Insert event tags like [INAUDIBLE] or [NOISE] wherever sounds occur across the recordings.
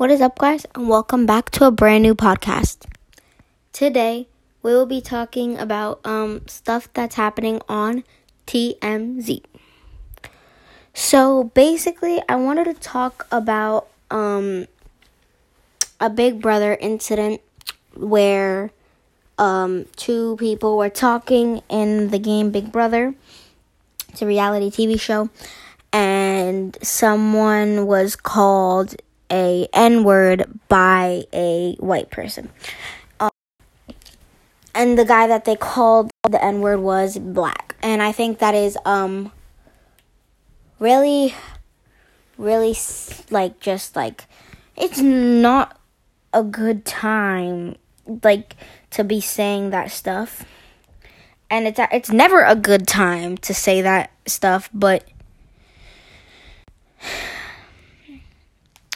What is up, guys, and welcome back to a brand new podcast. Today, we will be talking about um, stuff that's happening on TMZ. So, basically, I wanted to talk about um, a Big Brother incident where um, two people were talking in the game Big Brother. It's a reality TV show, and someone was called a N word by a white person. Um, and the guy that they called the N word was black. And I think that is um really really like just like it's not a good time like to be saying that stuff. And it's it's never a good time to say that stuff, but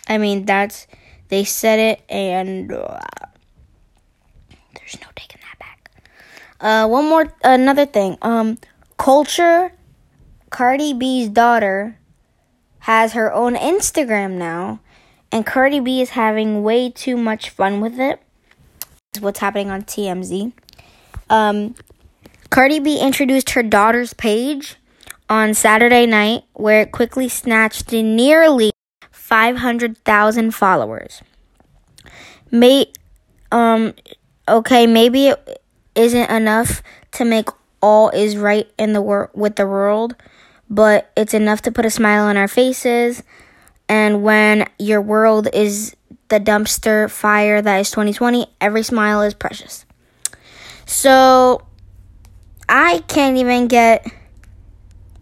I mean, that's they said it, and uh, there's no taking that back. Uh, one more, another thing. Um, culture. Cardi B's daughter has her own Instagram now, and Cardi B is having way too much fun with it. What's happening on TMZ. Um, Cardi B introduced her daughter's page on Saturday night, where it quickly snatched nearly 500,000 followers. May um okay, maybe it isn't enough to make all is right in the world with the world, but it's enough to put a smile on our faces. And when your world is the dumpster fire that is 2020, every smile is precious. So I can't even get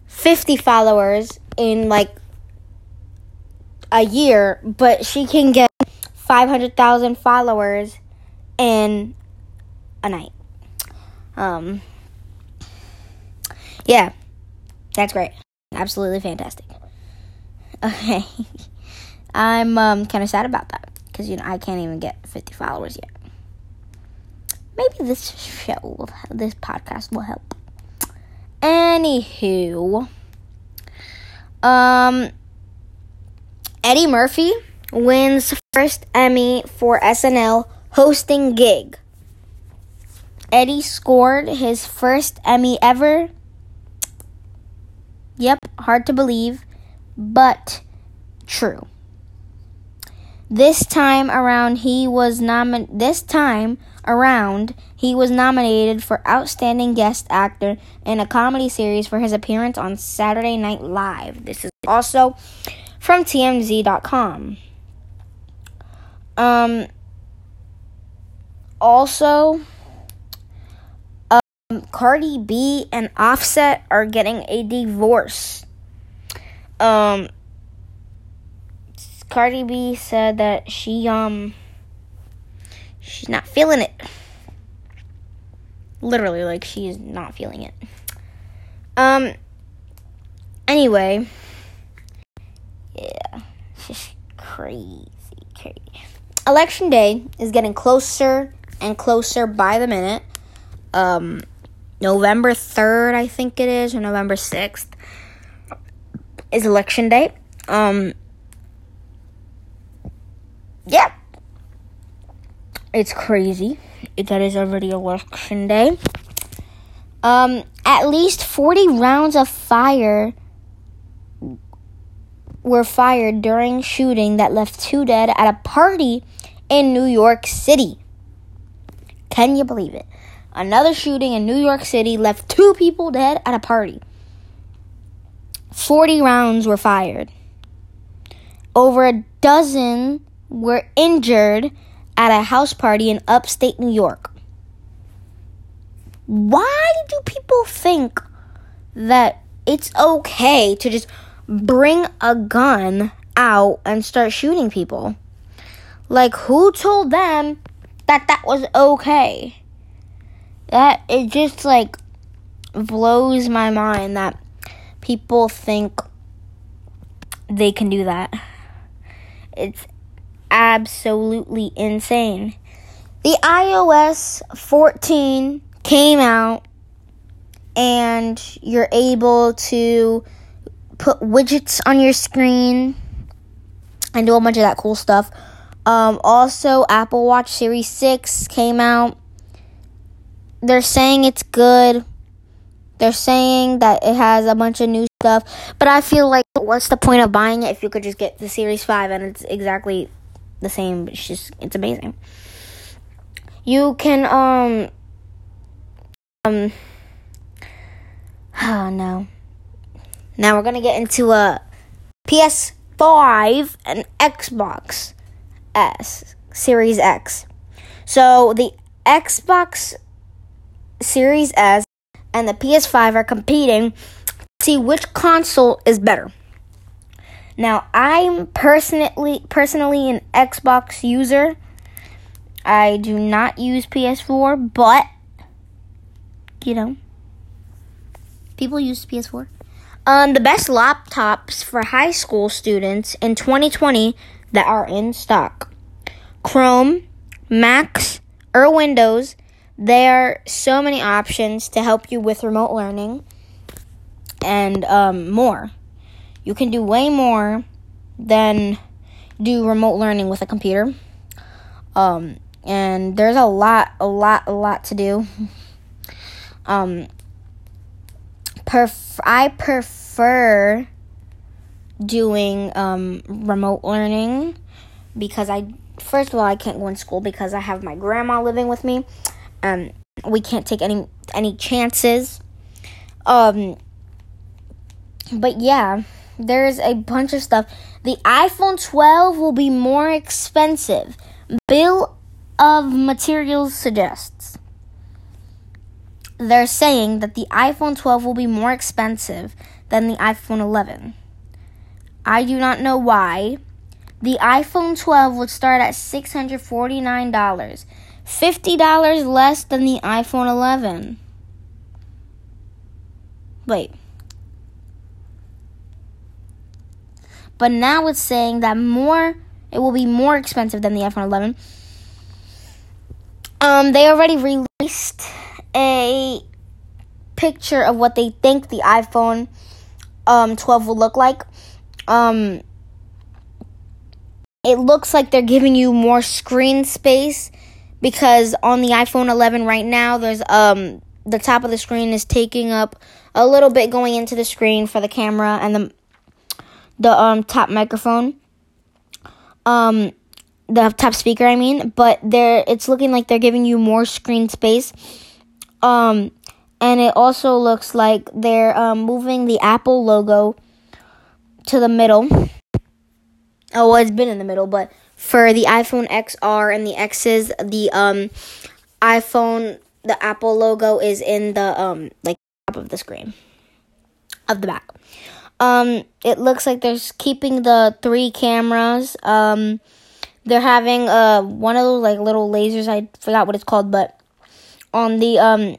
50 followers in like a year, but she can get 500,000 followers in a night. Um, yeah, that's great. Absolutely fantastic. Okay. [LAUGHS] I'm um, kind of sad about that because, you know, I can't even get 50 followers yet. Maybe this show, this podcast will help. Anywho, um, Eddie Murphy wins first Emmy for SNL hosting gig. Eddie scored his first Emmy ever. Yep, hard to believe, but true. This time around he was nomin this time around he was nominated for outstanding guest actor in a comedy series for his appearance on Saturday Night Live. This is also from TMZ.com. Um, also, um, Cardi B and Offset are getting a divorce. Um, Cardi B said that she um she's not feeling it. Literally, like she's not feeling it. Um. Anyway. Yeah, it's just crazy, crazy. Election day is getting closer and closer by the minute. Um, November 3rd, I think it is, or November 6th is election day. Um, yeah. It's crazy. That is already election day. Um, at least 40 rounds of fire were fired during shooting that left two dead at a party in New York City. Can you believe it? Another shooting in New York City left two people dead at a party. 40 rounds were fired. Over a dozen were injured at a house party in upstate New York. Why do people think that it's okay to just bring a gun out and start shooting people. Like, who told them that that was okay? That it just like blows my mind that people think they can do that. It's absolutely insane. The iOS 14 came out and you're able to put widgets on your screen and do a bunch of that cool stuff. Um, also, Apple Watch Series 6 came out. They're saying it's good. They're saying that it has a bunch of new stuff. But I feel like, what's the point of buying it if you could just get the Series 5 and it's exactly the same? It's just, it's amazing. You can, um, um, [SIGHS] oh no. Now we're gonna get into a PS5 and Xbox S Series X. So the Xbox Series S and the PS5 are competing to see which console is better. Now, I'm personally personally an Xbox user. I do not use PS4, but you know, people use PS4. Um, the best laptops for high school students in 2020 that are in stock Chrome, Macs, or Windows. There are so many options to help you with remote learning and um, more. You can do way more than do remote learning with a computer. Um, and there's a lot, a lot, a lot to do. [LAUGHS] Um, perf- I prefer doing um, remote learning because I first of all I can't go in school because I have my grandma living with me. Um, we can't take any any chances. Um, but yeah, there's a bunch of stuff. The iPhone 12 will be more expensive. Bill of materials suggests they're saying that the iPhone 12 will be more expensive than the iPhone 11. I do not know why. The iPhone 12 would start at $649, $50 less than the iPhone 11. Wait. But now it's saying that more it will be more expensive than the iPhone 11. Um they already released a picture of what they think the iPhone um, 12 will look like. Um, it looks like they're giving you more screen space because on the iPhone 11 right now, there's um the top of the screen is taking up a little bit going into the screen for the camera and the the um top microphone. Um the top speaker, I mean, but they're it's looking like they're giving you more screen space um, and it also looks like they're um, moving the Apple logo to the middle. Oh, well, it's been in the middle, but for the iPhone XR and the X's, the um, iPhone, the Apple logo is in the um, like top of the screen of the back. Um, it looks like they're keeping the three cameras. Um, they're having uh one of those like little lasers. I forgot what it's called, but on the um,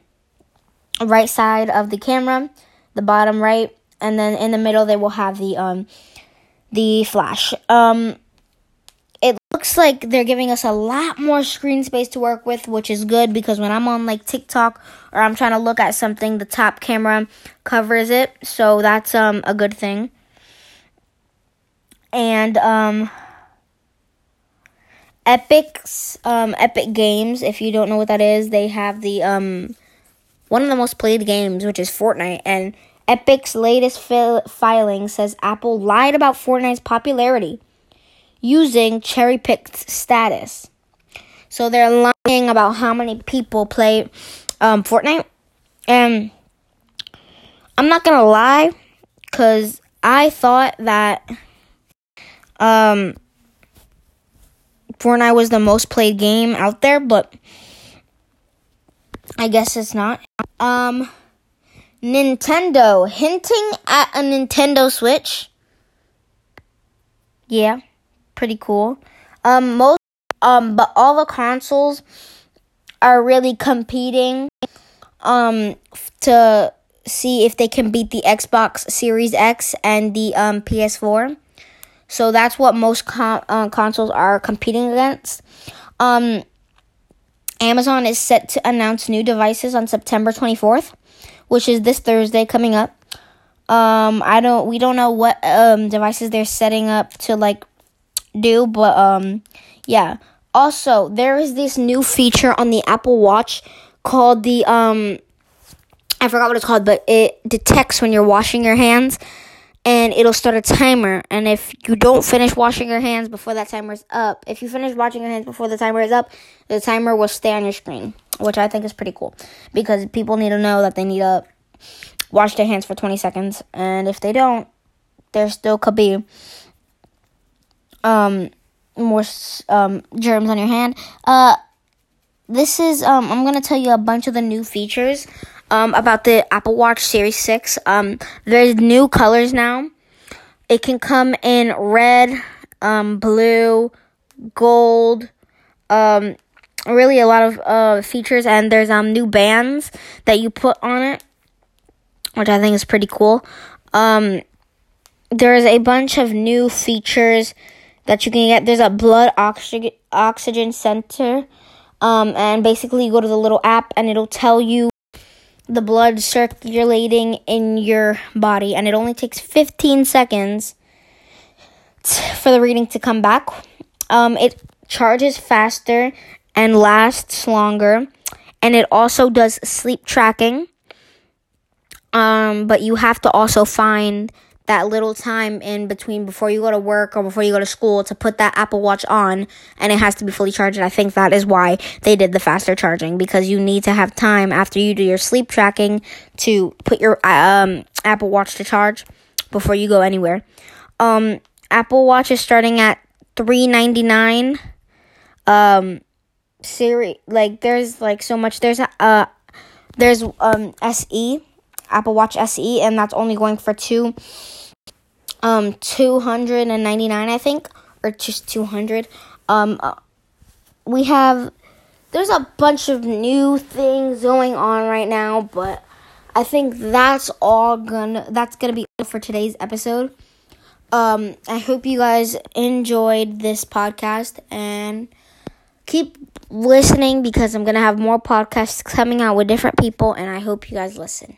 right side of the camera, the bottom right, and then in the middle they will have the um, the flash. Um, it looks like they're giving us a lot more screen space to work with, which is good because when I'm on like TikTok or I'm trying to look at something, the top camera covers it, so that's um a good thing. And um Epic's um, Epic Games. If you don't know what that is, they have the um, one of the most played games, which is Fortnite. And Epic's latest fil- filing says Apple lied about Fortnite's popularity using cherry picked status. So they're lying about how many people play um, Fortnite. And I'm not gonna lie, cause I thought that um Fortnite was the most played game out there, but I guess it's not. Um, Nintendo hinting at a Nintendo Switch. Yeah, pretty cool. Um, most um, but all the consoles are really competing um to see if they can beat the Xbox Series X and the um PS4. So that's what most con- uh, consoles are competing against. Um, Amazon is set to announce new devices on September 24th, which is this Thursday coming up. Um, I don't we don't know what um devices they're setting up to like do, but um, yeah. Also, there is this new feature on the Apple Watch called the um I forgot what it's called, but it detects when you're washing your hands and it'll start a timer. And if you don't finish washing your hands before that timer is up, if you finish washing your hands before the timer is up, the timer will stay on your screen, which I think is pretty cool because people need to know that they need to wash their hands for 20 seconds. And if they don't, there still could be um more um, germs on your hand. Uh, this is um, I'm gonna tell you a bunch of the new features um, about the Apple Watch Series Six. Um, there's new colors now. It can come in red, um, blue, gold. Um, really a lot of uh, features, and there's um new bands that you put on it, which I think is pretty cool. Um, there's a bunch of new features that you can get. There's a blood oxygen oxygen sensor, um, and basically you go to the little app and it'll tell you the blood circulating in your body, and it only takes 15 seconds t- for the reading to come back. Um, it charges faster and lasts longer, and it also does sleep tracking. Um, but you have to also find that little time in between before you go to work or before you go to school to put that Apple Watch on and it has to be fully charged. I think that is why they did the faster charging because you need to have time after you do your sleep tracking to put your um, Apple Watch to charge before you go anywhere. Um, Apple Watch is starting at 399 um Siri like there's like so much there's a uh there's um SE Apple Watch SE, and that's only going for two, um, two hundred and ninety nine, I think, or just two hundred. Um, uh, we have there's a bunch of new things going on right now, but I think that's all gonna that's gonna be all for today's episode. Um, I hope you guys enjoyed this podcast and keep listening because I'm gonna have more podcasts coming out with different people, and I hope you guys listen.